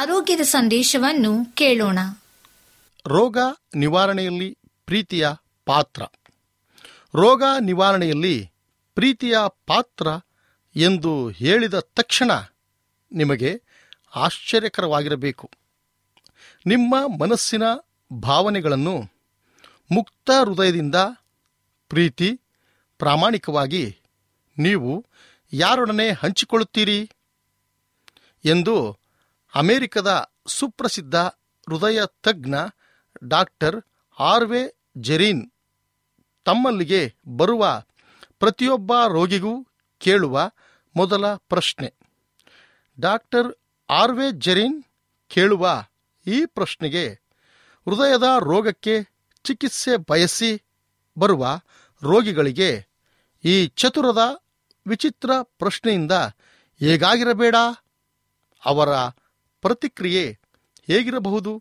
ಆರೋಗ್ಯದ ಸಂದೇಶವನ್ನು ಕೇಳೋಣ. ರೋಗ ನಿವಾರಣೆಯಲ್ಲಿ ಪ್ರೀತಿಯ ಪಾತ್ರ. ರೋಗ ನಿವಾರಣೆಯಲ್ಲಿ ಪ್ರೀತಿಯ ಪಾತ್ರ ಎಂದು ಹೇಳಿದ ತಕ್ಷಣ ನಿಮಗೆ ಆಶ್ಚರ್ಯಕರವಾಗಿರಬೇಕು. ನಿಮ್ಮ ಮನಸ್ಸಿನ ಭಾವನೆಗಳನ್ನು ಮುಕ್ತ ಹೃದಯದಿಂದ ಪ್ರೀತಿ, ಪ್ರಾಮಾಣಿಕವಾಗಿ ನೀವು ಯಾರೊಡನೆ ಹಂಚಿಕೊಳ್ಳುತ್ತೀರಿ? ಎಂದು ಅಮೆರಿಕದ ಸುಪ್ರಸಿದ್ಧ ಹೃದಯ ತಜ್ಞ ಡಾಕ್ಟರ್ ಆರ್ವೆ ಜೆರೀನ್ ತಮ್ಮಲ್ಲಿಗೆ ಬರುವ ಪ್ರತಿಯೊಬ್ಬ ರೋಗಿಗೂ ಕೇಳುವ ಮೊದಲ ಪ್ರಶ್ನೆ. ಡಾಕ್ಟರ್ ಆರ್ವೆ ಜೆರೀನ್ ಕೇಳುವ ಈ ಪ್ರಶ್ನೆಗೆ ಹೃದಯದ ರೋಗಕ್ಕೆ ಚಿಕಿತ್ಸೆ ಬಯಸಿ ಬರುವ ರೋಗಿಗಳಿಗೆ ಈ ಚತುರದ ವಿಚಿತ್ರ ಪ್ರಶ್ನೆಯಿಂದ ಹೇಗಾಗಿರಬೇಡ? ಅವರ ಪ್ರತಿಕ್ರಿಯೆ ಹೇಗಿರಬಹುದು?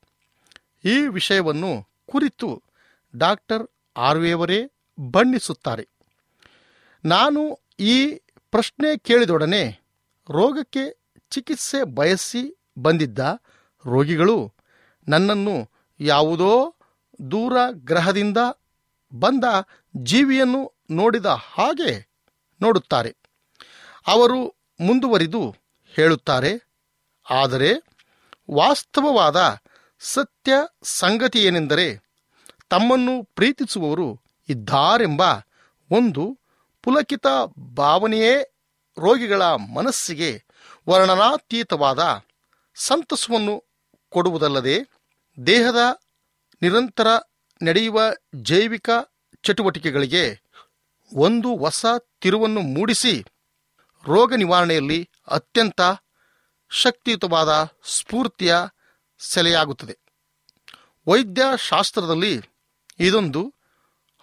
ಈ ವಿಷಯವನ್ನು ಕುರಿತು ಡಾಕ್ಟರ್ ಆರ್ವೆಯವರೇ ಬಣ್ಣಿಸುತ್ತಾರೆ. ನಾನು ಈ ಪ್ರಶ್ನೆ ಕೇಳಿದೊಡನೆ ರೋಗಕ್ಕೆ ಚಿಕಿತ್ಸೆ ಬಯಸಿ ಬಂದಿದ್ದ ರೋಗಿಗಳು ನನ್ನನ್ನು ಯಾವುದೋ ದೂರ ಗ್ರಹದಿಂದ ಬಂದ ಜೀವಿಯನ್ನು ನೋಡಿದ ಹಾಗೆ ನೋಡುತ್ತಾರೆ. ಅವರು ಮುಂದುವರಿದು ಹೇಳುತ್ತಾರೆ, ಆದರೆ ವಾಸ್ತವವಾದ ಸತ್ಯ ಸಂಗತಿ ಏನೆಂದರೆ ತಮ್ಮನ್ನು ಪ್ರೀತಿಸುವವರು ಇದ್ದಾರೆಂಬ ಒಂದು ಪುಲಕಿತ ಭಾವನೆಯೇ ರೋಗಿಗಳ ಮನಸ್ಸಿಗೆ ವರ್ಣನಾತೀತವಾದ ಸಂತಸವನ್ನು ಕೊಡುವುದಲ್ಲದೆ ದೇಹದ ನಿರಂತರ ನಡೆಯುವ ಜೈವಿಕ ಚಟುವಟಿಕೆಗಳಿಗೆ ಒಂದು ಹೊಸ ತಿರುವನ್ನು ಮೂಡಿಸಿ ರೋಗ ನಿವಾರಣೆಯಲ್ಲಿ ಅತ್ಯಂತ ಶಕ್ತಿಯುತವಾದ ಸ್ಫೂರ್ತಿಯ ಸೆಲೆಯಾಗುತ್ತದೆ. ವೈದ್ಯಶಾಸ್ತ್ರದಲ್ಲಿ ಇದೊಂದು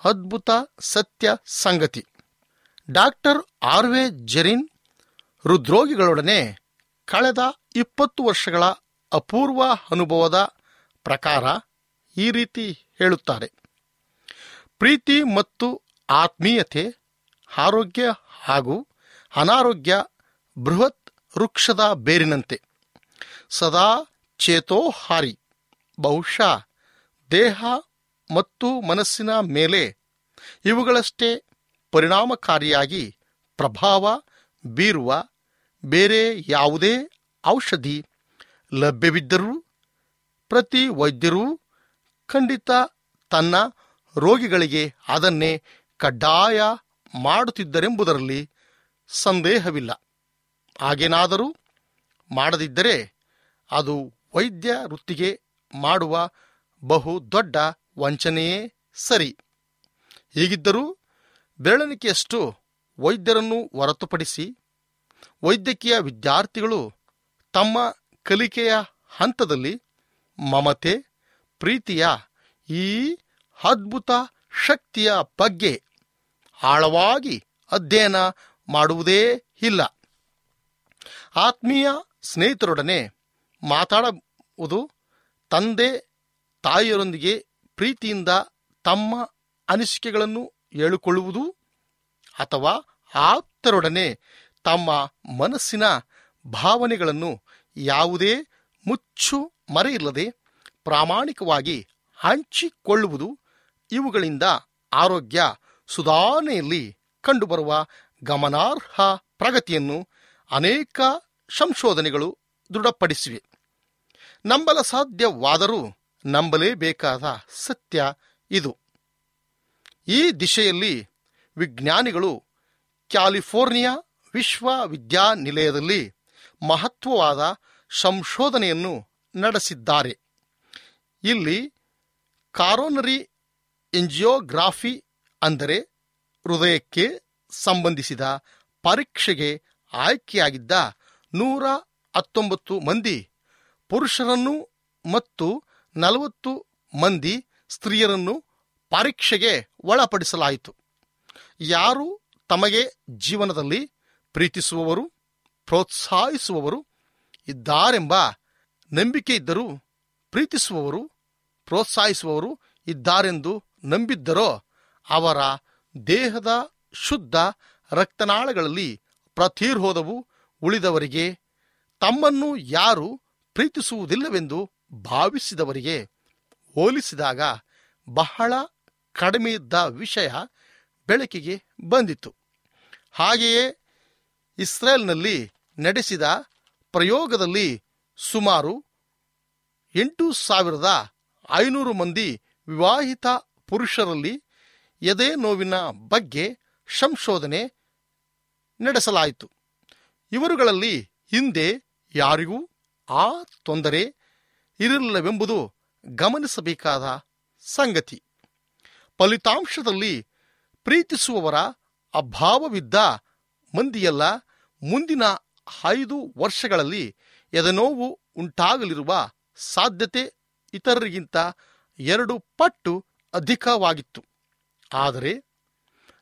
ಅದ್ಭುತ ಸತ್ಯ ಸಂಗತಿ. ಡಾಕ್ಟರ್ ಆರ್ವೆ ಜೆರಿನ್ ಹೃದ್ರೋಗಿಗಳೊಡನೆ ಕಳೆದ ಇಪ್ಪತ್ತು ವರ್ಷಗಳ ಅಪೂರ್ವ ಅನುಭವದ ಪ್ರಕಾರ ಈ ರೀತಿ ಹೇಳುತ್ತಾರೆ. ಪ್ರೀತಿ ಮತ್ತು ಆತ್ಮೀಯತೆ, ಆರೋಗ್ಯ ಹಾಗೂ ಅನಾರೋಗ್ಯ ಬೃಹತ್ ವೃಕ್ಷದ ಬೇರಿನಂತೆ. ಸದಾ ಚೇತೋಹಾರಿ ಬಹುಶಃ ದೇಹ ಮತ್ತು ಮನಸ್ಸಿನ ಮೇಲೆ ಇವುಗಳಷ್ಟೇ ಪರಿಣಾಮಕಾರಿಯಾಗಿ ಪ್ರಭಾವ ಬೀರುವ ಬೇರೆ ಯಾವುದೇ ಔಷಧಿ ಲಭ್ಯವಿದ್ದರೂ ಪ್ರತಿ ವೈದ್ಯರೂ ಖಂಡಿತ ತನ್ನ ರೋಗಿಗಳಿಗೆ ಅದನ್ನೇ ಕಡ್ಡಾಯ ಮಾಡುತ್ತಿದ್ದರೆಂಬುದರಲ್ಲಿ ಸಂದೇಹವಿಲ್ಲ. ಹಾಗೇನಾದರೂ ಮಾಡದಿದ್ದರೆ ಅದು ವೈದ್ಯ ವೃತ್ತಿಗೆ ಮಾಡುವ ಬಹು ದೊಡ್ಡ ವಂಚನೆಯೇ ಸರಿ. ಹೀಗಿದ್ದರೂ ಬೆರಳಿಕೆಯಷ್ಟು ವೈದ್ಯರನ್ನು ಹೊರತುಪಡಿಸಿ ವೈದ್ಯಕೀಯ ವಿದ್ಯಾರ್ಥಿಗಳು ತಮ್ಮ ಕಲಿಕೆಯ ಹಂತದಲ್ಲಿ ಮಮತೆ, ಪ್ರೀತಿಯ ಈ ಅದ್ಭುತ ಶಕ್ತಿಯ ಬಗ್ಗೆ ಆಳವಾಗಿ ಅಧ್ಯಯನ ಮಾಡುವುದೇ ಇಲ್ಲ. ಆತ್ಮೀಯ ಸ್ನೇಹಿತರೊಡನೆ ಮಾತಾಡುವುದು ತಂದೆ, ತಾಯಿಯರೊಂದಿಗೆ ಪ್ರೀತಿಯಿಂದ ತಮ್ಮ ಅನಿಸಿಕೆಗಳನ್ನು ಹೇಳಿಕೊಳ್ಳುವುದು ಅಥವಾ ಆಪ್ತರೊಡನೆ ತಮ್ಮ ಮನಸ್ಸಿನ ಭಾವನೆಗಳನ್ನು ಯಾವುದೇ ಮುಚ್ಚು ಮರೆಯಿಲ್ಲದೆ ಪ್ರಾಮಾಣಿಕವಾಗಿ ಹಂಚಿಕೊಳ್ಳುವುದು ಇವುಗಳಿಂದ ಆರೋಗ್ಯ ಸುಧಾರಣೆಯಲ್ಲಿ ಕಂಡುಬರುವ ಗಮನಾರ್ಹ ಪ್ರಗತಿಯನ್ನು ಅನೇಕ ಸಂಶೋಧನೆಗಳು ದೃಢಪಡಿಸಿವೆ. ನಂಬಲ ಸಾಧ್ಯವಾದರೂ ನಂಬಲೇಬೇಕಾದ ಸತ್ಯ ಇದು. ಈ ದಿಶೆಯಲ್ಲಿ ವಿಜ್ಞಾನಿಗಳು ಕ್ಯಾಲಿಫೋರ್ನಿಯಾ ವಿಶ್ವವಿದ್ಯಾನಿಲಯದಲ್ಲಿ ಮಹತ್ವವಾದ ಸಂಶೋಧನೆಯನ್ನು ನಡೆಸಿದ್ದಾರೆ. ಇಲ್ಲಿ ಕಾರೋನರಿ ಎಂಜಿಯೋಗ್ರಾಫಿ ಅಂದರೆ ಹೃದಯಕ್ಕೆ ಸಂಬಂಧಿಸಿದ ಪರೀಕ್ಷೆಗೆ ಆಯ್ಕೆಯಾಗಿದ್ದ ನೂರ ಹತ್ತೊಂಬತ್ತು ಮಂದಿ ಪುರುಷರನ್ನು ಮತ್ತು ನಲವತ್ತು ಮಂದಿ ಸ್ತ್ರೀಯರನ್ನು ಪರೀಕ್ಷೆಗೆ ಒಳಪಡಿಸಲಾಯಿತು. ಯಾರು ತಮಗೆ ಜೀವನದಲ್ಲಿ ಪ್ರೀತಿಸುವವರು, ಪ್ರೋತ್ಸಾಹಿಸುವವರು, ಇದ್ದಾರೆಂಬ ನಂಬಿಕೆ ಇದ್ದರೂ, ಪ್ರೀತಿಸುವವರು, ಪ್ರೋತ್ಸಾಹಿಸುವವರು ಇದ್ದಾರೆಂದು ನಂಬಿದ್ದರೋ ಅವರ ದೇಹದ ಶುದ್ಧ ರಕ್ತನಾಳಗಳಲ್ಲಿ ಪ್ರತಿರೋಧವು ಉಳಿದವರಿಗೆ ತಮ್ಮನ್ನು ಯಾರು ಪ್ರೀತಿಸುವುದಿಲ್ಲವೆಂದು ಭಾವಿಸಿದವರಿಗೆ ಹೋಲಿಸಿದಾಗ ಬಹಳ ಕಡಿಮೆಯಿದ್ದ ವಿಷಯ ಬೆಳಕಿಗೆ ಬಂದಿತು ಹಾಗೆಯೇ ಇಸ್ರೇಲ್ನಲ್ಲಿ ನಡೆಸಿದ ಪ್ರಯೋಗದಲ್ಲಿ ಸುಮಾರು ಎಂಟು ಸಾವಿರದ ಐನೂರು ಮಂದಿ ವಿವಾಹಿತ ಪುರುಷರಲ್ಲಿ ಎದೆ ನೋವಿನ ಬಗ್ಗೆ ಸಂಶೋಧನೆ ನಡೆಸಲಾಯಿತು. ಇವರುಗಳಲ್ಲಿ ಹಿಂದೆ ಯಾರಿಗೂ ಆ ತೊಂದರೆ ಇರಲಿಲ್ಲವೆಂಬುದು ಗಮನಿಸಬೇಕಾದ ಸಂಗತಿ. ಫಲಿತಾಂಶದಲ್ಲಿ ಪ್ರೀತಿಸುವವರ ಅಭಾವವಿದ್ದ ಮಂದಿಯೆಲ್ಲ ಮುಂದಿನ ಐದು ವರ್ಷಗಳಲ್ಲಿ ಎದನೋವು ಉಂಟಾಗಲಿರುವ ಸಾಧ್ಯತೆ ಇತರರಿಗಿಂತ ಎರಡು ಪಟ್ಟು ಅಧಿಕವಾಗಿತ್ತು. ಆದರೆ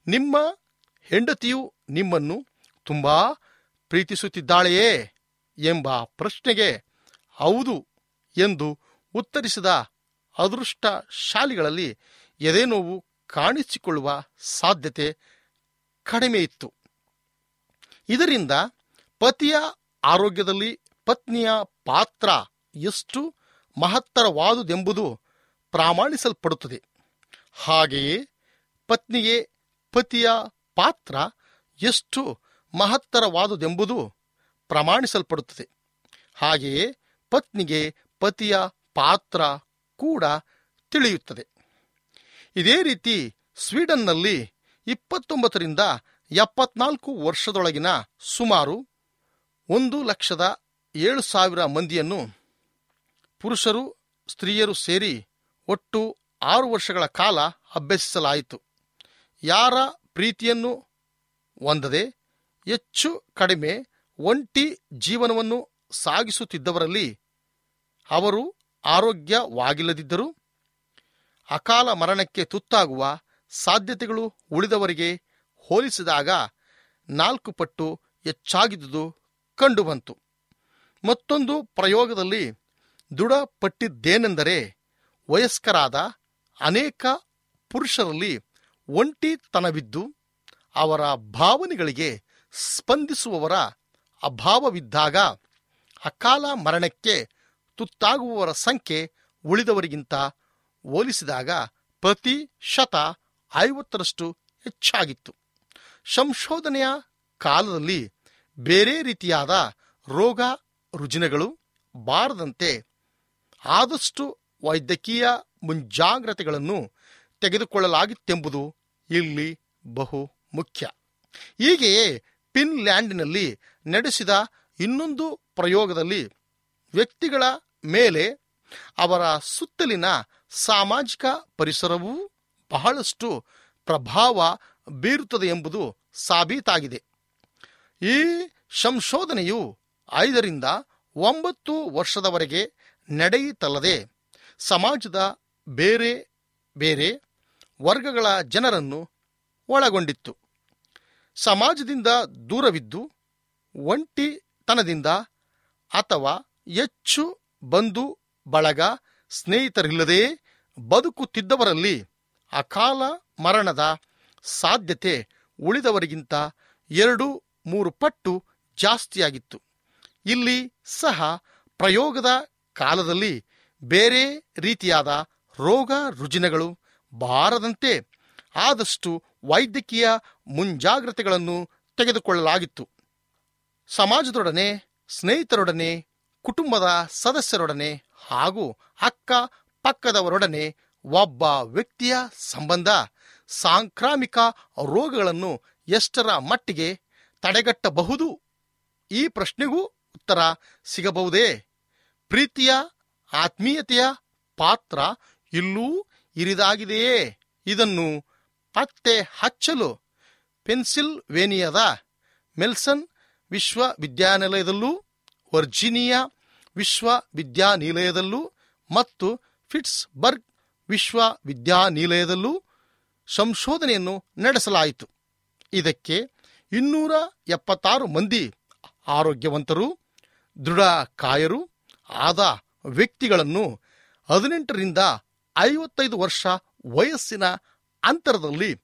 ನಿಮ್ಮ ಹೆಂಡತಿಯು ನಿಮ್ಮನ್ನು ತುಂಬಾ ಪ್ರೀತಿಸುತ್ತಿದ್ದಾಳೆಯೇ ಎಂಬ ಪ್ರಶ್ನೆಗೆ ಹೌದು ಎಂದು ಉತ್ತರಿಸಿದ ಅದೃಷ್ಟ ಶಾಲಿಗಳಲ್ಲಿ ಎದೆನೋವು ಕಾಣಿಸಿಕೊಳ್ಳುವ ಸಾಧ್ಯತೆ ಕಡಿಮೆ ಇತ್ತು. ಇದರಿಂದ ಪತಿಯ ಆರೋಗ್ಯದಲ್ಲಿ ಪತ್ನಿಯ ಪಾತ್ರ ಎಷ್ಟು ಮಹತ್ತರವಾದುದೆಂಬುದು ಪ್ರಾಮಾಣಿಸಲ್ಪಡುತ್ತದೆ. ಹಾಗೆಯೇ ಪತ್ನಿಯೇ ಪತಿಯ ಪಾತ್ರ ಎಷ್ಟು ಮಹತ್ತರವಾದುದೆಂಬುದು ಪ್ರಮಾಣಿಸಲ್ಪಡುತ್ತದೆ. ಹಾಗೆಯೇ ಪತ್ನಿಗೆ ಪತಿಯ ಪಾತ್ರ ಕೂಡ ತಿಳಿಯುತ್ತದೆ. ಇದೇ ರೀತಿ ಸ್ವೀಡನ್ನಲ್ಲಿ ಇಪ್ಪತ್ತೊಂಬತ್ತರಿಂದ ಎಪ್ಪತ್ನಾಲ್ಕು ವರ್ಷದೊಳಗಿನ ಸುಮಾರು ಒಂದು ಲಕ್ಷದ ಏಳು ಸಾವಿರ ಮಂದಿಯನ್ನು ಪುರುಷರು, ಸ್ತ್ರೀಯರು ಸೇರಿ ಒಟ್ಟು ಆರು ವರ್ಷಗಳ ಕಾಲ ಅಭ್ಯಸಿಸಲಾಯಿತು. ಯಾರ ಪ್ರೀತಿಯನ್ನು ಹೊಂದದೆ ಹೆಚ್ಚು ಕಡಿಮೆ ಒಂಟಿ ಜೀವನವನ್ನು ಸಾಗಿಸುತ್ತಿದ್ದವರಲ್ಲಿ ಅವರು ಆರೋಗ್ಯವಾಗಿಲ್ಲದಿದ್ದರೂ ಅಕಾಲ ಮರಣಕ್ಕೆ ತುತ್ತಾಗುವ ಸಾಧ್ಯತೆಗಳು ಉಳಿದವರಿಗೆ ಹೋಲಿಸಿದಾಗ ನಾಲ್ಕು ಪಟ್ಟು ಹೆಚ್ಚಾಗಿದ್ದುದು ಕಂಡುಬಂತು. ಮತ್ತೊಂದು ಪ್ರಯೋಗದಲ್ಲಿ ದೃಢಪಟ್ಟಿದ್ದೇನೆಂದರೆ ವಯಸ್ಕರಾದ ಅನೇಕ ಪುರುಷರಲ್ಲಿ ಒಂಟಿತನವಿದ್ದು ಅವರ ಭಾವನೆಗಳಿಗೆ ಸ್ಪಂದಿಸುವವರ ಅಭಾವವಿದ್ದಾಗ ಅಕಾಲ ಮರಣಕ್ಕೆ ತುತ್ತಾಗುವವರ ಸಂಖ್ಯೆ ಉಳಿದವರಿಗಿಂತ ಹೋಲಿಸಿದಾಗ ಪ್ರತಿ ಶತ ಐವತ್ತರಷ್ಟು ಹೆಚ್ಚಾಗಿತ್ತು. ಸಂಶೋಧನೆಯ ಕಾಲದಲ್ಲಿ ಬೇರೆ ರೀತಿಯಾದ ರೋಗ ರುಜಿನಗಳು ಬಾರದಂತೆ ಆದಷ್ಟು ವೈದ್ಯಕೀಯ ಮುಂಜಾಗ್ರತೆಗಳನ್ನು ತೆಗೆದುಕೊಳ್ಳಲಾಗಿತ್ತೆಂಬುದು ಇಲ್ಲಿ ಬಹು ಮುಖ್ಯ ಹೀಗೆಯೇ ಫಿನ್ಲ್ಯಾಂಡಿನಲ್ಲಿ ನಡೆಸಿದ ಇನ್ನೊಂದು ಪ್ರಯೋಗದಲ್ಲಿ ವ್ಯಕ್ತಿಗಳ ಮೇಲೆ ಅವರ ಸುತ್ತಲಿನ ಸಾಮಾಜಿಕ ಪರಿಸರವೂ ಬಹಳಷ್ಟು ಪ್ರಭಾವ ಬೀರುತ್ತದೆ ಎಂಬುದು ಸಾಬೀತಾಗಿದೆ. ಈ ಸಂಶೋಧನೆಯು ಐದರಿಂದ ಒಂಬತ್ತು ವರ್ಷದವರೆಗೆ ನಡೆಯಿತಲ್ಲದೆ ಸಮಾಜದ ಬೇರೆ ಬೇರೆ ವರ್ಗಗಳ ಜನರನ್ನು ಒಳಗೊಂಡಿತ್ತು. ಸಮಾಜದಿಂದ ದೂರವಿದ್ದು, ಒಂಟಿತನದಿಂದ ಅಥವಾ ಹೆಚ್ಚು ಬಂಧು ಬಳಗ ಸ್ನೇಹಿತರಿಲ್ಲದೆ ಬದುಕುತ್ತಿದ್ದವರಲ್ಲಿ ಅಕಾಲ ಮರಣದ ಸಾಧ್ಯತೆ ಉಳಿದವರಿಗಿಂತ ಎರಡು, ಮೂರು ಪಟ್ಟು ಜಾಸ್ತಿಯಾಗಿತ್ತು. ಇಲ್ಲಿ ಸಹ ಪ್ರಯೋಗದ ಕಾಲದಲ್ಲಿ ಬೇರೆ ರೀತಿಯಾದ ರೋಗ ರುಜಿನಗಳು ಬಾರದಂತೆ ಆದಷ್ಟು ವೈದ್ಯಕೀಯ ಮುಂಜಾಗ್ರತೆಗಳನ್ನು ತೆಗೆದುಕೊಳ್ಳಲಾಗಿತ್ತು. ಸಮಾಜದೊಡನೆ, ಸ್ನೇಹಿತರೊಡನೆ, ಕುಟುಂಬದ ಸದಸ್ಯರೊಡನೆ ಹಾಗೂ ಅಕ್ಕ ಪಕ್ಕದವರೊಡನೆ ಒಬ್ಬ ವ್ಯಕ್ತಿಯ ಸಂಬಂಧ ಸಾಂಕ್ರಾಮಿಕ ರೋಗಗಳನ್ನು ಎಷ್ಟರ ಮಟ್ಟಿಗೆ ತಡೆಗಟ್ಟಬಹುದು? ಈ ಪ್ರಶ್ನೆಗೂ ಉತ್ತರ ಸಿಗಬಹುದೇ? ಪ್ರೀತಿಯ, ಆತ್ಮೀಯತೆಯ ಪಾತ್ರ ಇಲ್ಲೂ ಇರಿದಾಗಿದೆಯೇ? ಇದನ್ನು ಪತ್ತೆ ಹಚ್ಚಲು ಪೆನ್ಸಿಲ್ವೇನಿಯಾದ ಮೆಲ್ಸನ್ ವಿಶ್ವವಿದ್ಯಾನಿಲಯದಲ್ಲೂ, ವರ್ಜೀನಿಯಾ ವಿಶ್ವವಿದ್ಯಾನಿಲಯದಲ್ಲೂ ಮತ್ತು ಫಿಟ್ಸ್ಬರ್ಗ್ ವಿಶ್ವವಿದ್ಯಾನಿಲಯದಲ್ಲೂ ಸಂಶೋಧನೆಯನ್ನು ನಡೆಸಲಾಯಿತು. ಇದಕ್ಕೆ ಇನ್ನೂರ ಎಪ್ಪತ್ತಾರು ಮಂದಿ ಆರೋಗ್ಯವಂತರು, ದೃಢಕಾಯರು ಆದ ವ್ಯಕ್ತಿಗಳನ್ನು ಹದಿನೆಂಟರಿಂದ ಐವತ್ತೈದು ವರ್ಷ ವಯಸ್ಸಿನ ಅಂತರದಲ್ಲಿ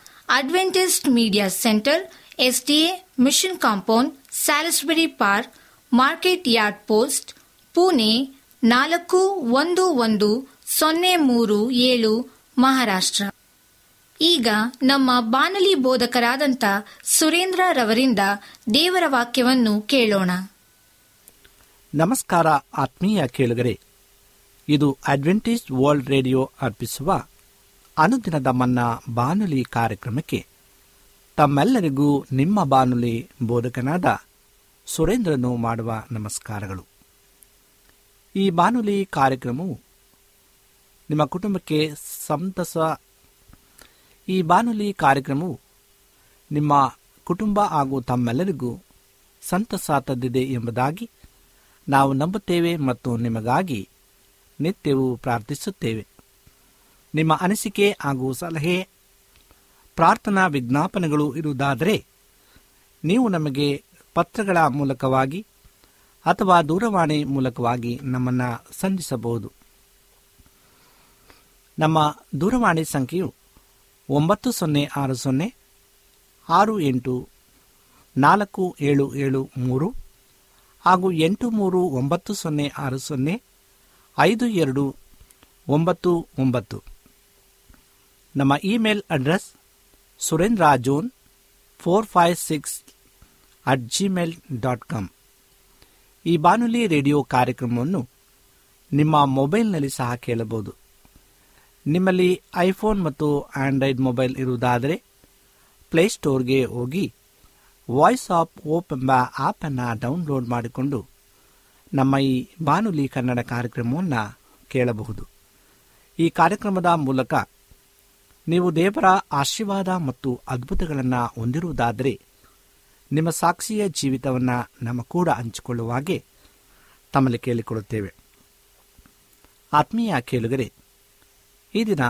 Adventist media centre SDA mission compound Salisbury park market yard post Pune ನಾಲ್ಕು ಒಂದು ಒಂದು ಸೊನ್ನೆ ಮೂರು ಏಳು, ಮಹಾರಾಷ್ಟ್ರ. ಈಗ ನಮ್ಮ ಬಾನಲಿ ಬೋಧಕರಾದಂಥ ಸುರೇಂದ್ರ ರವರಿಂದ ದೇವರ ವಾಕ್ಯವನ್ನು ಕೇಳೋಣ. ನಮಸ್ಕಾರ ಆತ್ಮೀಯ ಕೇಳುಗರೆ, ಇದು ಅಡ್ವೆಂಟೇಜ್ ವರ್ಲ್ಡ್ ರೇಡಿಯೋ ಅರ್ಪಿಸುವ ಅನುದಿನದ ಮನ್ನ ಬಾನುಲಿ ಕಾರ್ಯಕ್ರಮಕ್ಕೆ ತಮ್ಮೆಲ್ಲರಿಗೂ ನಿಮ್ಮ ಬಾನುಲಿ ಬೋಧಕನಾದ ಸುರೇಂದ್ರನು ಮಾಡುವ ನಮಸ್ಕಾರಗಳು. ಈ ಬಾನುಲಿ ಕಾರ್ಯಕ್ರಮವು ನಿಮ್ಮ ಕುಟುಂಬಕ್ಕೆ ಸಂತಸ, ಈ ಬಾನುಲಿ ಕಾರ್ಯಕ್ರಮವು ನಿಮ್ಮ ಕುಟುಂಬ ಹಾಗೂ ತಮ್ಮೆಲ್ಲರಿಗೂ ಸಂತಸ ತದ್ದಿದೆ ಎಂಬುದಾಗಿ ನಾವು ನಂಬುತ್ತೇವೆ ಮತ್ತು ನಿಮಗಾಗಿ ನಿತ್ಯವೂ ಪ್ರಾರ್ಥಿಸುತ್ತೇವೆ. ನಿಮ್ಮ ಅನಿಸಿಕೆ ಹಾಗೂ ಸಲಹೆ, ಪ್ರಾರ್ಥನಾ ವಿಜ್ಞಾಪನೆಗಳು ಇರುವುದಾದರೆ ನೀವು ನಮಗೆ ಪತ್ರಗಳ ಮೂಲಕವಾಗಿ ಅಥವಾ ದೂರವಾಣಿ ಮೂಲಕವಾಗಿ ನಮ್ಮನ್ನು ಸಂಧಿಸಬಹುದು. ನಮ್ಮ ದೂರವಾಣಿ ಸಂಖ್ಯೆಯು ಒಂಬತ್ತು ಸೊನ್ನೆ ಆರು ಸೊನ್ನೆ ಆರು ಎಂಟು ನಾಲ್ಕು ಏಳು ಏಳು ಮೂರು ಹಾಗೂ ಎಂಟು ಮೂರು ಒಂಬತ್ತು ಸೊನ್ನೆ ಆರು ಸೊನ್ನೆ ಐದು ಎರಡು ಒಂಬತ್ತು ಒಂಬತ್ತು. ನಮ್ಮ email address Surendra John four five six at Gmail dot com. ಈ ಬಾನುಲಿ ರೇಡಿಯೋ ಕಾರ್ಯಕ್ರಮವನ್ನು ನಿಮ್ಮ ಮೊಬೈಲ್ನಲ್ಲಿ ಸಹ ಕೇಳಬಹುದು. ನಿಮ್ಮಲ್ಲಿ ಐಫೋನ್ ಮತ್ತು ಆಂಡ್ರಾಯ್ಡ್ ಮೊಬೈಲ್ ಇರುವುದಾದರೆ ಪ್ಲೇಸ್ಟೋರ್ಗೆ ಹೋಗಿ ವಾಯ್ಸ್ ಆಫ್ ಓಪ್ ಎಂಬ ಆ್ಯಪನ್ನು ಡೌನ್ಲೋಡ್ ಮಾಡಿಕೊಂಡು ನಮ್ಮ ಈ ಬಾನುಲಿ ಕನ್ನಡ ಕಾರ್ಯಕ್ರಮವನ್ನು ಕೇಳಬಹುದು. ಈ ಕಾರ್ಯಕ್ರಮದ ಮೂಲಕ ನೀವು ದೇವರ ಆಶೀರ್ವಾದ ಮತ್ತು ಅದ್ಭುತಗಳನ್ನು ಹೊಂದಿರುವುದಾದರೆ ನಿಮ್ಮ ಸಾಕ್ಷಿಯ ಜೀವಿತವನ್ನು ನಮ್ಮ ಕೂಡ ಹಂಚಿಕೊಳ್ಳುವ ಹಾಗೆ ತಮ್ಮಲ್ಲಿ ಕೇಳಿಕೊಳ್ಳುತ್ತೇವೆ. ಆತ್ಮೀಯ ಕೇಳುಗರೆ, ಈ ದಿನ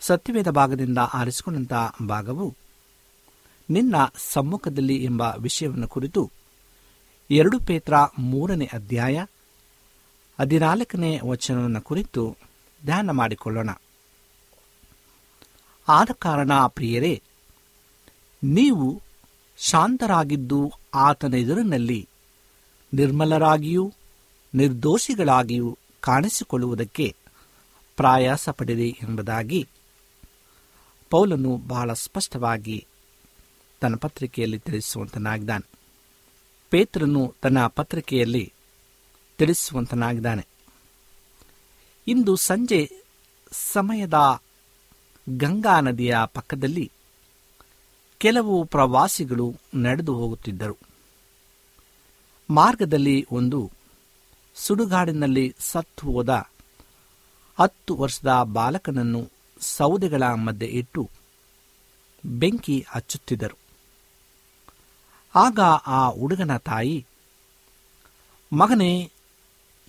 ಸತ್ಯವೇದ ಭಾಗದಿಂದ ಆರಿಸಿಕೊಂಡಂತಹ ಭಾಗವು ನಿನ್ನ ಸಮ್ಮುಖದಲ್ಲಿ ಎಂಬ ವಿಷಯವನ್ನು ಕುರಿತು ಎರಡು ಪೇತ್ರ ಮೂರನೇ ಅಧ್ಯಾಯ ಹದಿನಾಲ್ಕನೇ ವಚನವನ್ನು ಕುರಿತು ಧ್ಯಾನ ಮಾಡಿಕೊಳ್ಳೋಣ. ಆದ ಕಾರಣ ಪ್ರಿಯರೇ, ನೀವು ಶಾಂತರಾಗಿದ್ದು ಆತನ ಎದುರಿನಲ್ಲಿ ನಿರ್ಮಲರಾಗಿಯೂ ನಿರ್ದೋಷಿಗಳಾಗಿಯೂ ಕಾಣಿಸಿಕೊಳ್ಳುವುದಕ್ಕೆ ಪ್ರಯಾಸ ಪಡಿರಿ ಎಂಬುದಾಗಿ ಪೌಲನು ಬಹಳ ಸ್ಪಷ್ಟವಾಗಿ ತನ್ನ ಪತ್ರಿಕೆಯಲ್ಲಿ ತಿಳಿಸುವಂತನಾಗಿದ್ದಾನೆ. ಪೇತ್ರನು ತನ್ನ ಪತ್ರಿಕೆಯಲ್ಲಿ ತಿಳಿಸುವಂತನಾಗಿದ್ದಾನೆ. ಇಂದು ಸಂಜೆ ಸಮಯದ ಗಂಗಾ ನದಿಯ ಪಕ್ಕದಲ್ಲಿ ಕೆಲವು ಪ್ರವಾಸಿಗಳು ನಡೆದು ಹೋಗುತ್ತಿದ್ದರು. ಮಾರ್ಗದಲ್ಲಿ ಒಂದು ಸುಡುಗಾಡಿನಲ್ಲಿ ಸತ್ತು ಹೋದ ಹತ್ತು ವರ್ಷದ ಬಾಲಕನನ್ನು ಸೌದೆಗಳ ಮಧ್ಯೆ ಇಟ್ಟು ಬೆಂಕಿ ಹಚ್ಚುತ್ತಿದ್ದರು. ಆಗ ಆ ಹುಡುಗನ ತಾಯಿ, ಮಗನೇ,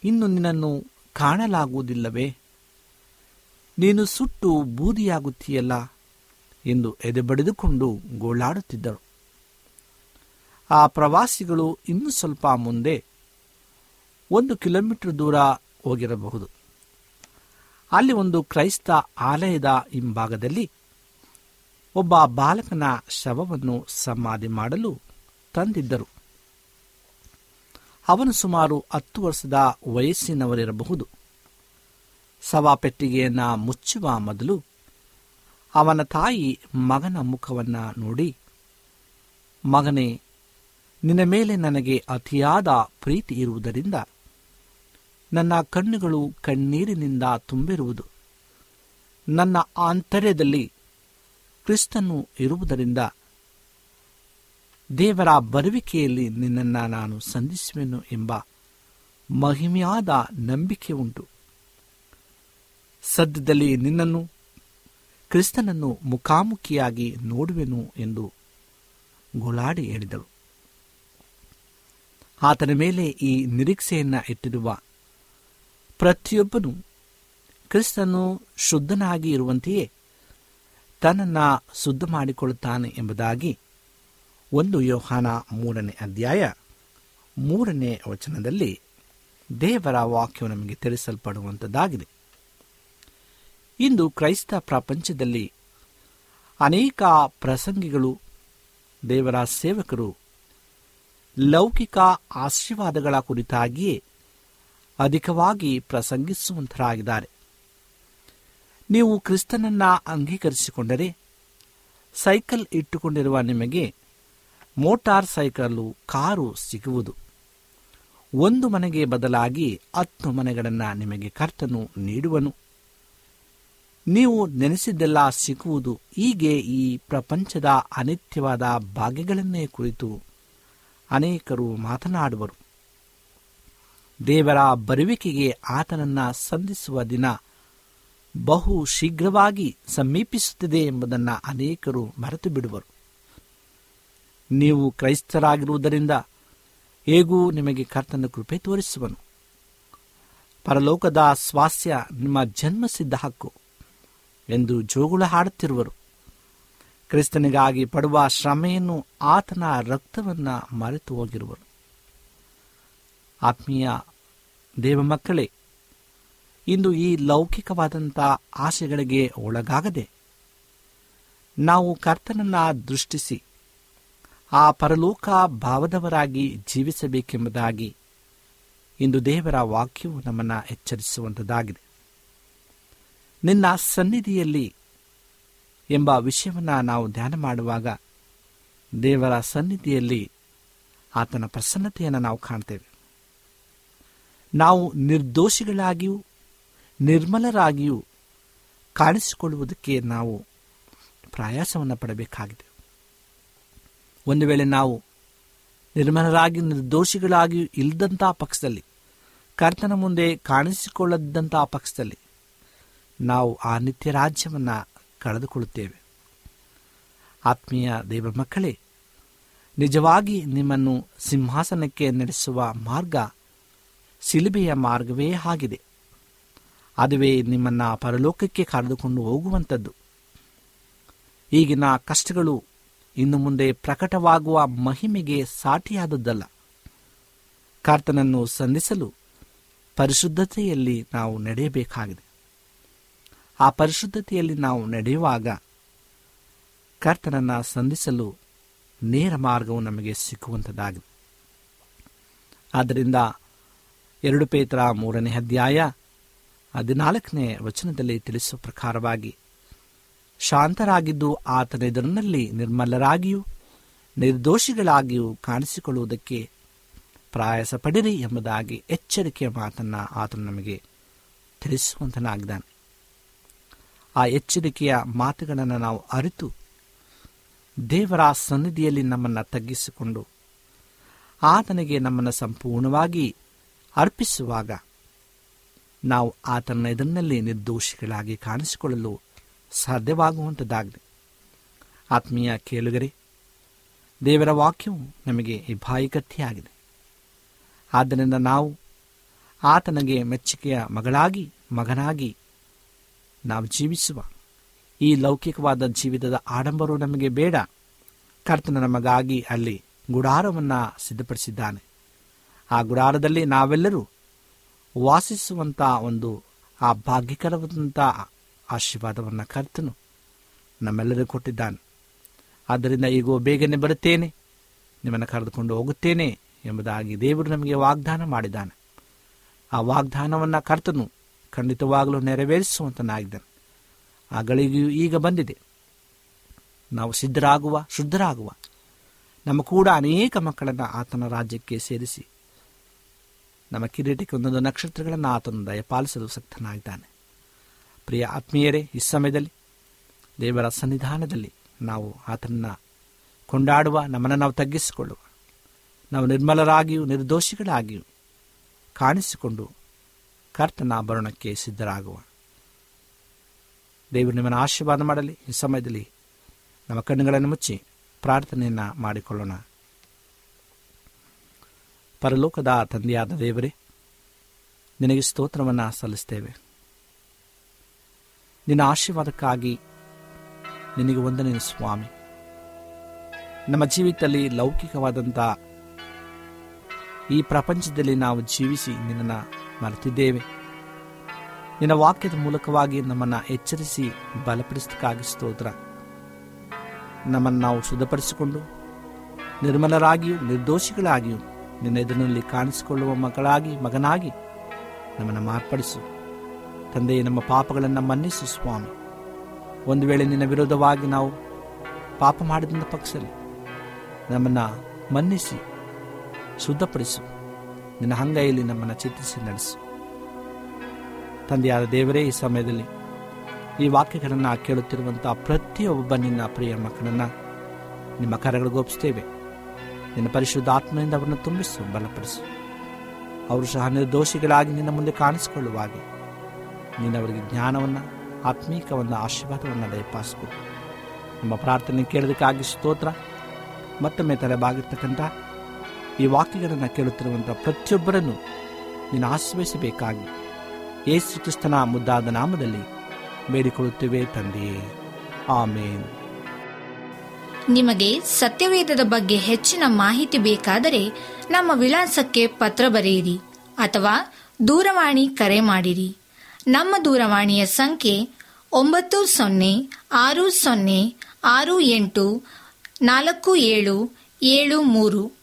ಇನ್ನು ನಿನ್ನನ್ನು ಕಾಣಲಾಗುವುದಿಲ್ಲವೇ? ನೀನು ಸುಟ್ಟು ಬೂದಿಯಾಗುತ್ತೀಯಲ್ಲ ಎಂದು ಎದೆಬಡಿದುಕೊಂಡು ಗೋಳಾಡುತ್ತಿದ್ದರು ಆ ಪ್ರವಾಸಿಗಳು ಇನ್ನೂ ಸ್ವಲ್ಪ ಮುಂದೆ, ಒಂದು ಕಿಲೋಮೀಟರ್ ದೂರ ಹೋಗಿರಬಹುದು. ಅಲ್ಲಿ ಒಂದು ಕ್ರೈಸ್ತ ಆಲಯದ ಹಿಂಭಾಗದಲ್ಲಿ ಒಬ್ಬ ಬಾಲಕನ ಶವವನ್ನು ಸಮಾಧಿ ಮಾಡಲು ತಂದಿದ್ದರು. ಅವನು ಸುಮಾರು ಹತ್ತು ವರ್ಷದ ವಯಸ್ಸಿನವರಿರಬಹುದು. ಸವಾಪೆಟ್ಟಿಗೆಯನ್ನ ಮುಚ್ಚುವ ಮೊದಲು ಅವನ ತಾಯಿ ಮಗನ ಮುಖವನ್ನ ನೋಡಿ, ಮಗನೇ, ನಿನ್ನ ಮೇಲೆ ನನಗೆ ಅತಿಯಾದ ಪ್ರೀತಿ ಇರುವುದರಿಂದ ನನ್ನ ಕಣ್ಣುಗಳು ಕಣ್ಣೀರಿನಿಂದ ತುಂಬಿರುವುದು. ನನ್ನ ಆಂತರ್ಯದಲ್ಲಿ ಕ್ರಿಸ್ತನು ಇರುವುದರಿಂದ ದೇವರ ಬರುವಿಕೆಯಲ್ಲಿ ನಿನ್ನನ್ನು ನಾನು ಸಂಧಿಸುವೆನು ಎಂಬ ಮಹಿಮೆಯಾದ ನಂಬಿಕೆ ಉಂಟು. ಸದ್ಯದಲ್ಲಿ ನಿನ್ನನ್ನು, ಕ್ರಿಸ್ತನನ್ನು ಮುಖಾಮುಖಿಯಾಗಿ ನೋಡುವೆನು ಎಂದು ಗೋಳಾಡಿ ಹೇಳಿದಳು. ಆತನ ಮೇಲೆ ಈ ನಿರೀಕ್ಷೆಯನ್ನು ಇಟ್ಟಿರುವ ಪ್ರತಿಯೊಬ್ಬನು ಕ್ರಿಸ್ತನು ಶುದ್ಧನಾಗಿ ಇರುವಂತೆಯೇ ತನ್ನನ್ನು ಶುದ್ಧ ಮಾಡಿಕೊಳ್ಳುತ್ತಾನೆ ಎಂಬುದಾಗಿ ಒಂದು ಯೋಹಾನ ಮೂರನೇ ಅಧ್ಯಾಯ ಮೂರನೇ ವಚನದಲ್ಲಿ ದೇವರ ವಾಕ್ಯವು ನಮಗೆ ತಿಳಿಸಲ್ಪಡುವಂಥದ್ದಾಗಿದೆ ಇಂದು ಕ್ರೈಸ್ತ ಪ್ರಪಂಚದಲ್ಲಿ ಅನೇಕ ಪ್ರಸಂಗಿಗಳು, ದೇವರ ಸೇವಕರು, ಲೌಕಿಕ ಆಶೀರ್ವಾದಗಳ ಕುರಿತಾಗಿಯೇ ಅಧಿಕವಾಗಿ ಪ್ರಸಂಗಿಸುವಂತರಾಗಿದ್ದಾರೆ. ನೀವು ಕ್ರಿಸ್ತನನ್ನ ಅಂಗೀಕರಿಸಿಕೊಂಡರೆ, ಸೈಕಲ್ ಇಟ್ಟುಕೊಂಡಿರುವ ನಿಮಗೆ ಮೋಟಾರ್ ಸೈಕಲ್ಲು, ಕಾರು ಸಿಗುವುದು. ಒಂದು ಮನೆಗೆ ಬದಲಾಗಿ ಹತ್ತು ಮನೆಗಳನ್ನು ನಿಮಗೆ ಕರ್ತನು ನೀಡುವನು. ನೀವು ನೆನೆಸಿದ್ದೆಲ್ಲ ಸಿಕ್ಕುವುದು ಹೀಗೆ ಈ ಪ್ರಪಂಚದ ಅನಿತ್ಯವಾದ ಭಾಗ್ಯಗಳನ್ನೇ ಕುರಿತು ಅನೇಕರು ಮಾತನಾಡುವರು. ದೇವರ ಬರುವಿಕೆಗೆ ಆತನನ್ನ ಸಂಧಿಸುವ ದಿನ ಬಹು ಶೀಘ್ರವಾಗಿ ಸಮೀಪಿಸುತ್ತಿದೆ ಎಂಬುದನ್ನು ಅನೇಕರು ಮರೆತು ಬಿಡುವರು. ನೀವು ಕ್ರೈಸ್ತರಾಗಿರುವುದರಿಂದ ಹೇಗೂ ನಿಮಗೆ ಕರ್ತನ ಕೃಪೆ ತೋರಿಸುವನು. ಪರಲೋಕದ ಸ್ವಾಸ್ಯ ನಿಮ್ಮ ಜನ್ಮಸಿದ್ಧ ಹಕ್ಕು. ಎಂದು ಜೋಗುಳ ಹಾಡುತ್ತಿರುವರು. ಕ್ರಿಸ್ತನಿಗಾಗಿ ಪಡುವ ಶ್ರಮೆಯನ್ನು ಆತನ ರಕ್ತವನ್ನ ಮರೆತು ಹೋಗಿರುವರು. ಆತ್ಮೀಯ ದೇವ ಮಕ್ಕಳೇ, ಇಂದು ಈ ಲೌಕಿಕವಾದಂಥ ಆಸೆಗಳಿಗೆ ಒಳಗಾಗದೆ, ನಾವು ಕರ್ತನನ್ನ ದೃಷ್ಟಿಸಿ ಆ ಪರಲೋಕ ಭಾವದವರಾಗಿ ಜೀವಿಸಬೇಕೆಂಬುದಾಗಿ ಇಂದು ದೇವರ ವಾಕ್ಯವು ನಮ್ಮನ್ನು ಎಚ್ಚರಿಸುವಂಥದ್ದಾಗಿದೆ ನಿನ್ನ ಸನ್ನಿಧಿಯಲ್ಲಿ ಎಂಬ ವಿಷಯವನ್ನು ನಾವು ಧ್ಯಾನ ಮಾಡುವಾಗ ದೇವರ ಸನ್ನಿಧಿಯಲ್ಲಿ ಆತನ ಪ್ರಸನ್ನತೆಯನ್ನು ನಾವು ಕಾಣ್ತೇವೆ. ನಾವು ನಿರ್ದೋಷಿಗಳಾಗಿಯೂ, ನಿರ್ಮಲರಾಗಿಯೂ ಕಾಣಿಸಿಕೊಳ್ಳುವುದಕ್ಕೆ ನಾವು ಪ್ರಯಾಸವನ್ನು ಪಡಬೇಕಾಗಿದೆ. ಒಂದು ವೇಳೆ ನಾವು ನಿರ್ಮಲರಾಗಿ ನಿರ್ದೋಷಿಗಳಾಗಿಯೂ ಇಲ್ಲದಂಥ ಪಕ್ಷದಲ್ಲಿ, ಕರ್ತನ ಮುಂದೆ ಕಾಣಿಸಿಕೊಳ್ಳದಂಥ ಪಕ್ಷದಲ್ಲಿ ನಾವು ಆ ನಿತ್ಯ ರಾಜ್ಯವನ್ನು ಕಳೆದುಕೊಳ್ಳುತ್ತೇವೆ. ಆತ್ಮೀಯ ದೇವ ಮಕ್ಕಳೇ, ನಿಜವಾಗಿ ನಿಮ್ಮನ್ನು ಸಿಂಹಾಸನಕ್ಕೆ ನಡೆಸುವ ಮಾರ್ಗ ಸಿಲುಬೆಯ ಮಾರ್ಗವೇ ಆಗಿದೆ. ಅದುವೇ ನಿಮ್ಮನ್ನ ಪರಲೋಕಕ್ಕೆ ಕರೆದುಕೊಂಡು ಹೋಗುವಂಥದ್ದು. ಈಗಿನ ಕಷ್ಟಗಳು ಇನ್ನು ಮುಂದೆ ಪ್ರಕಟವಾಗುವ ಮಹಿಮೆಗೆ ಸಾಟಿಯಾದದ್ದಲ್ಲ. ಕರ್ತನನ್ನು ಸಂಧಿಸಲು ಪರಿಶುದ್ಧತೆಯಲ್ಲಿ ನಾವು ನಡೆಯಬೇಕಾಗಿದೆ. ಆ ಪರಿಶುದ್ಧತೆಯಲ್ಲಿ ನಾವು ನಡೆಯುವಾಗ ಕರ್ತನನ್ನು ಸಂಧಿಸಲು ನೇರ ಮಾರ್ಗವು ನಮಗೆ ಸಿಕ್ಕುವಂಥದ್ದಾಗಿದೆ ಆದ್ದರಿಂದ ಎರಡು ಪೇತ್ರ ಮೂರನೇ ಅಧ್ಯಾಯ ಹದಿನಾಲ್ಕನೇ ವಚನದಲ್ಲಿ ತಿಳಿಸುವ ಪ್ರಕಾರವಾಗಿ, ಶಾಂತರಾಗಿದ್ದು ಆತನ ಎದುರಿನಲ್ಲಿ ನಿರ್ಮಲರಾಗಿಯೂ ನಿರ್ದೋಷಿಗಳಾಗಿಯೂ ಕಾಣಿಸಿಕೊಳ್ಳುವುದಕ್ಕೆ ಪ್ರಯಾಸ ಪಡಿರಿ ಎಂಬುದಾಗಿ ಎಚ್ಚರಿಕೆಯ ಮಾತನ್ನು ಆತನು ನಮಗೆ ತಿಳಿಸುವಂತನಾಗಿದ್ದಾನೆ. ಆ ಎಚ್ಚರಿಕೆಯ ಮಾತುಗಳನ್ನು ನಾವು ಅರಿತು ದೇವರ ಸನ್ನಿಧಿಯಲ್ಲಿ ನಮ್ಮನ್ನು ತಗ್ಗಿಸಿಕೊಂಡು ಆತನಿಗೆ ನಮ್ಮನ್ನು ಸಂಪೂರ್ಣವಾಗಿ ಅರ್ಪಿಸುವಾಗ ನಾವು ಆತನ ಇದನ್ನಲ್ಲಿ ನಿರ್ದೋಷಿಗಳಾಗಿ ಕಾಣಿಸಿಕೊಳ್ಳಲು ಸಾಧ್ಯವಾಗುವಂಥದ್ದಾಗಿದೆ ಆತ್ಮೀಯ ಕೇಳುಗರೆ, ದೇವರ ವಾಕ್ಯವು ನಮಗೆ ಇಭಾಯಿಕತೆಯಾಗಿದೆ ಆದ್ದರಿಂದ ನಾವು ಆತನಿಗೆ ಮೆಚ್ಚುಗೆಯ ಮಗಳಾಗಿ, ಮಗನಾಗಿ ನಾವು ಜೀವಿಸುವ. ಈ ಲೌಕಿಕವಾದ ಜೀವಿತದ ಆಡಂಬರವು ನಮಗೆ ಬೇಡ. ಕರ್ತನ ನಮಗಾಗಿ ಅಲ್ಲಿ ಗುಡಾರವನ್ನು ಸಿದ್ಧಪಡಿಸಿದ್ದಾನೆ. ಆ ಗುಡಾರದಲ್ಲಿ ನಾವೆಲ್ಲರೂ ವಾಸಿಸುವಂಥ ಒಂದು, ಆ ಭಾಗ್ಯಕರವಾದಂಥ ಆಶೀರ್ವಾದವನ್ನು ಕರ್ತನು ನಮ್ಮೆಲ್ಲರೂ ಕೊಟ್ಟಿದ್ದಾನೆ. ಆದ್ದರಿಂದ ಈಗ ಬೇಗನೆ ಬರುತ್ತೇನೆ. ನಿಮ್ಮನ್ನು ಕರೆದುಕೊಂಡು ಹೋಗುತ್ತೇನೆ ಎಂಬುದಾಗಿ ದೇವರು ನಮಗೆ ವಾಗ್ದಾನ ಮಾಡಿದ್ದಾನೆ. ಆ ವಾಗ್ದಾನವನ್ನು ಕರ್ತನು ಖಂಡಿತವಾಗಲೂ ನೆರವೇರಿಸುವಂತನಾಗಿದ್ದಾನೆ. ಆ ಗಳಿಗೆಯೂ ಈಗ ಬಂದಿದೆ. ನಾವು ಸಿದ್ಧರಾಗುವ, ಶುದ್ಧರಾಗುವ. ನಮ್ಮ ಕೂಡ ಅನೇಕ ಮಕ್ಕಳನ್ನು ಆತನ ರಾಜ್ಯಕ್ಕೆ ಸೇರಿಸಿ ನಮ್ಮ ಕಿರೀಟಕ್ಕೆ ಒಂದೊಂದು ನಕ್ಷತ್ರಗಳನ್ನು ಆತನ ದಯಪಾಲಿಸಲು ಸಕ್ತನಾಗಿದ್ದಾನೆ. ಪ್ರಿಯ ಆತ್ಮೀಯರೇ, ಈ ಸಮಯದಲ್ಲಿ ದೇವರ ಸನ್ನಿಧಾನದಲ್ಲಿ ನಾವು ಆತನನ್ನು ಕೊಂಡಾಡುವ, ನಮ್ಮನ್ನು ನಾವು ತಗ್ಗಿಸಿಕೊಳ್ಳುವ, ನಾವು ನಿರ್ಮಲರಾಗಿಯೂ ನಿರ್ದೋಷಿಗಳಾಗಿಯೂ ಕಾಣಿಸಿಕೊಂಡು ಕರ್ತನ ಭರಣಕ್ಕೆ ಸಿದ್ಧರಾಗುವ ದೇವರು ನಿಮ್ಮನ್ನು ಆಶೀರ್ವಾದ ಮಾಡಲಿ. ಈ ಸಮಯದಲ್ಲಿ ನಮ್ಮ ಕಣ್ಣುಗಳನ್ನು ಮುಚ್ಚಿ ಪ್ರಾರ್ಥನೆಯನ್ನು ಮಾಡಿಕೊಳ್ಳೋಣ. ಪರಲೋಕದ ತಂದೆಯಾದ ದೇವರೇ, ನಿನಗೆ ಸ್ತೋತ್ರವನ್ನು ಸಲ್ಲಿಸ್ತೇವೆ. ನಿನ್ನ ಆಶೀರ್ವಾದಕ್ಕಾಗಿ ನಿನಗೆ ವಂದನೆ ಸ್ವಾಮಿ. ನಮ್ಮ ಜೀವಿತದಲ್ಲಿ ಲೌಕಿಕವಾದಂಥ ಈ ಪ್ರಪಂಚದಲ್ಲಿ ನಾವು ಜೀವಿಸಿ ನಿನ್ನನ್ನು ಮರೆತಿದ್ದೇವೆ. ನಿನ್ನ ವಾಕ್ಯದ ಮೂಲಕವಾಗಿ ನಮ್ಮನ್ನು ಎಚ್ಚರಿಸಿ ಬಲಪಡಿಸೋದಕ್ಕಾಗಿ ಸ್ತೋತ್ರ. ನಮ್ಮನ್ನು ನಾವು ಶುದ್ಧಪಡಿಸಿಕೊಂಡು, ನಿರ್ಮಲರಾಗಿಯೂ, ನಿರ್ದೋಷಿಗಳಾಗಿಯೂ ನಿನ್ನ ಎದುರಿನಲ್ಲಿ ಕಾಣಿಸಿಕೊಳ್ಳುವ ಮಗಳಾಗಿ, ಮಗನಾಗಿ ನಮ್ಮನ್ನು ಮಾರ್ಪಡಿಸು. ತಂದೆಯೇ, ನಮ್ಮ ಪಾಪಗಳನ್ನು ಮನ್ನಿಸು ಸ್ವಾಮಿ. ಒಂದು ವೇಳೆ ನಿನ್ನ ವಿರೋಧವಾಗಿ ನಾವು ಪಾಪ ಮಾಡಿದ ಪಕ್ಷದಲ್ಲಿ ನಮ್ಮನ್ನು ಮನ್ನಿಸಿ, ಶುದ್ಧಪಡಿಸು. ನಿನ್ನ ಹಂಗೈಯಲ್ಲಿ ನಮ್ಮನ್ನು ಚಿತ್ರಿಸಿ ನಡೆಸು. ತಂದೆಯಾದ ದೇವರೇ, ಈ ಸಮಯದಲ್ಲಿ ಈ ವಾಕ್ಯಗಳನ್ನು ಕೇಳುತ್ತಿರುವಂಥ ಪ್ರತಿಯೊಬ್ಬ ನಿನ್ನ ಪ್ರಿಯ ಮಕ್ಕಳನ್ನು ನಿಮ್ಮ ಕರಗಳಿಗೊಪ್ಪಿಸ್ತೇವೆ ನಿನ್ನ ಪರಿಶುದ್ಧ ಆತ್ಮದಿಂದ ಅವರನ್ನು ತುಂಬಿಸು, ಬಲಪಡಿಸು. ಅವರು ಸಹ ನಿರ್ದೋಷಿಗಳಾಗಿ ನಿನ್ನ ಮುಂದೆ ಕಾಣಿಸಿಕೊಳ್ಳುವಾಗೆ ನೀನು ಅವರಿಗೆ ಜ್ಞಾನವನ್ನು, ಆತ್ಮೀಕವನ್ನು, ಆಶೀರ್ವಾದವನ್ನು ದಯಪಾಸಿಕೊಡು ನಮ್ಮ ಪ್ರಾರ್ಥನೆ ಕೇಳೋದಕ್ಕಾಗಿ ಸ್ತೋತ್ರ. ಮತ್ತೊಮ್ಮೆ ತಲೆಬಾಗಿರ್ತಕ್ಕಂಥ ಈ ವಾಕ್ಯಗಳನ್ನು ಕೇಳುತ್ತಿರುವಂಥ ಪ್ರತಿಯೊಬ್ಬರನ್ನು ನೀನು ಆಶ್ರಯಿಸಬೇಕಾಗಿ ಯೇಸು ಕ್ರಿಸ್ತನ ಮುದ್ದಾದ ನಾಮದಲ್ಲಿ ಬೇಡಿಕೊಳ್ಳುತ್ತೇವೆ ತಂದೆಯೇ. ಆಮೇನ್. ನಿಮಗೆ ಸತ್ಯವೇದದ ಬಗ್ಗೆ ಹೆಚ್ಚಿನ ಮಾಹಿತಿ ಬೇಕಾದರೆ ನಮ್ಮ ವಿಳಾಸಕ್ಕೆ ಪತ್ರ ಬರೆಯಿರಿ ಅಥವಾ ದೂರವಾಣಿ ಕರೆ ಮಾಡಿರಿ. ನಮ್ಮ ದೂರವಾಣಿಯ ಸಂಖ್ಯೆ ಒಂಬತ್ತು ಸೊನ್ನೆ ಆರು ಸೊನ್ನೆ ಆರು ಎಂಟು ನಾಲ್ಕು ಏಳು ಏಳು ಮೂರು.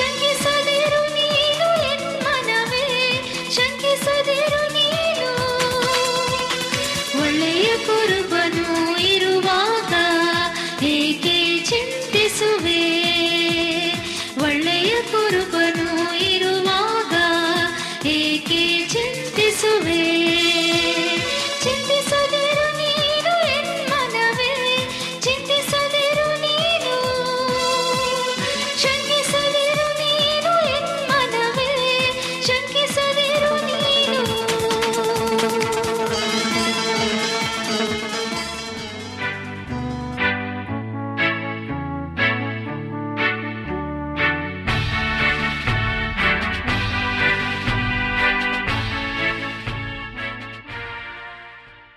Check it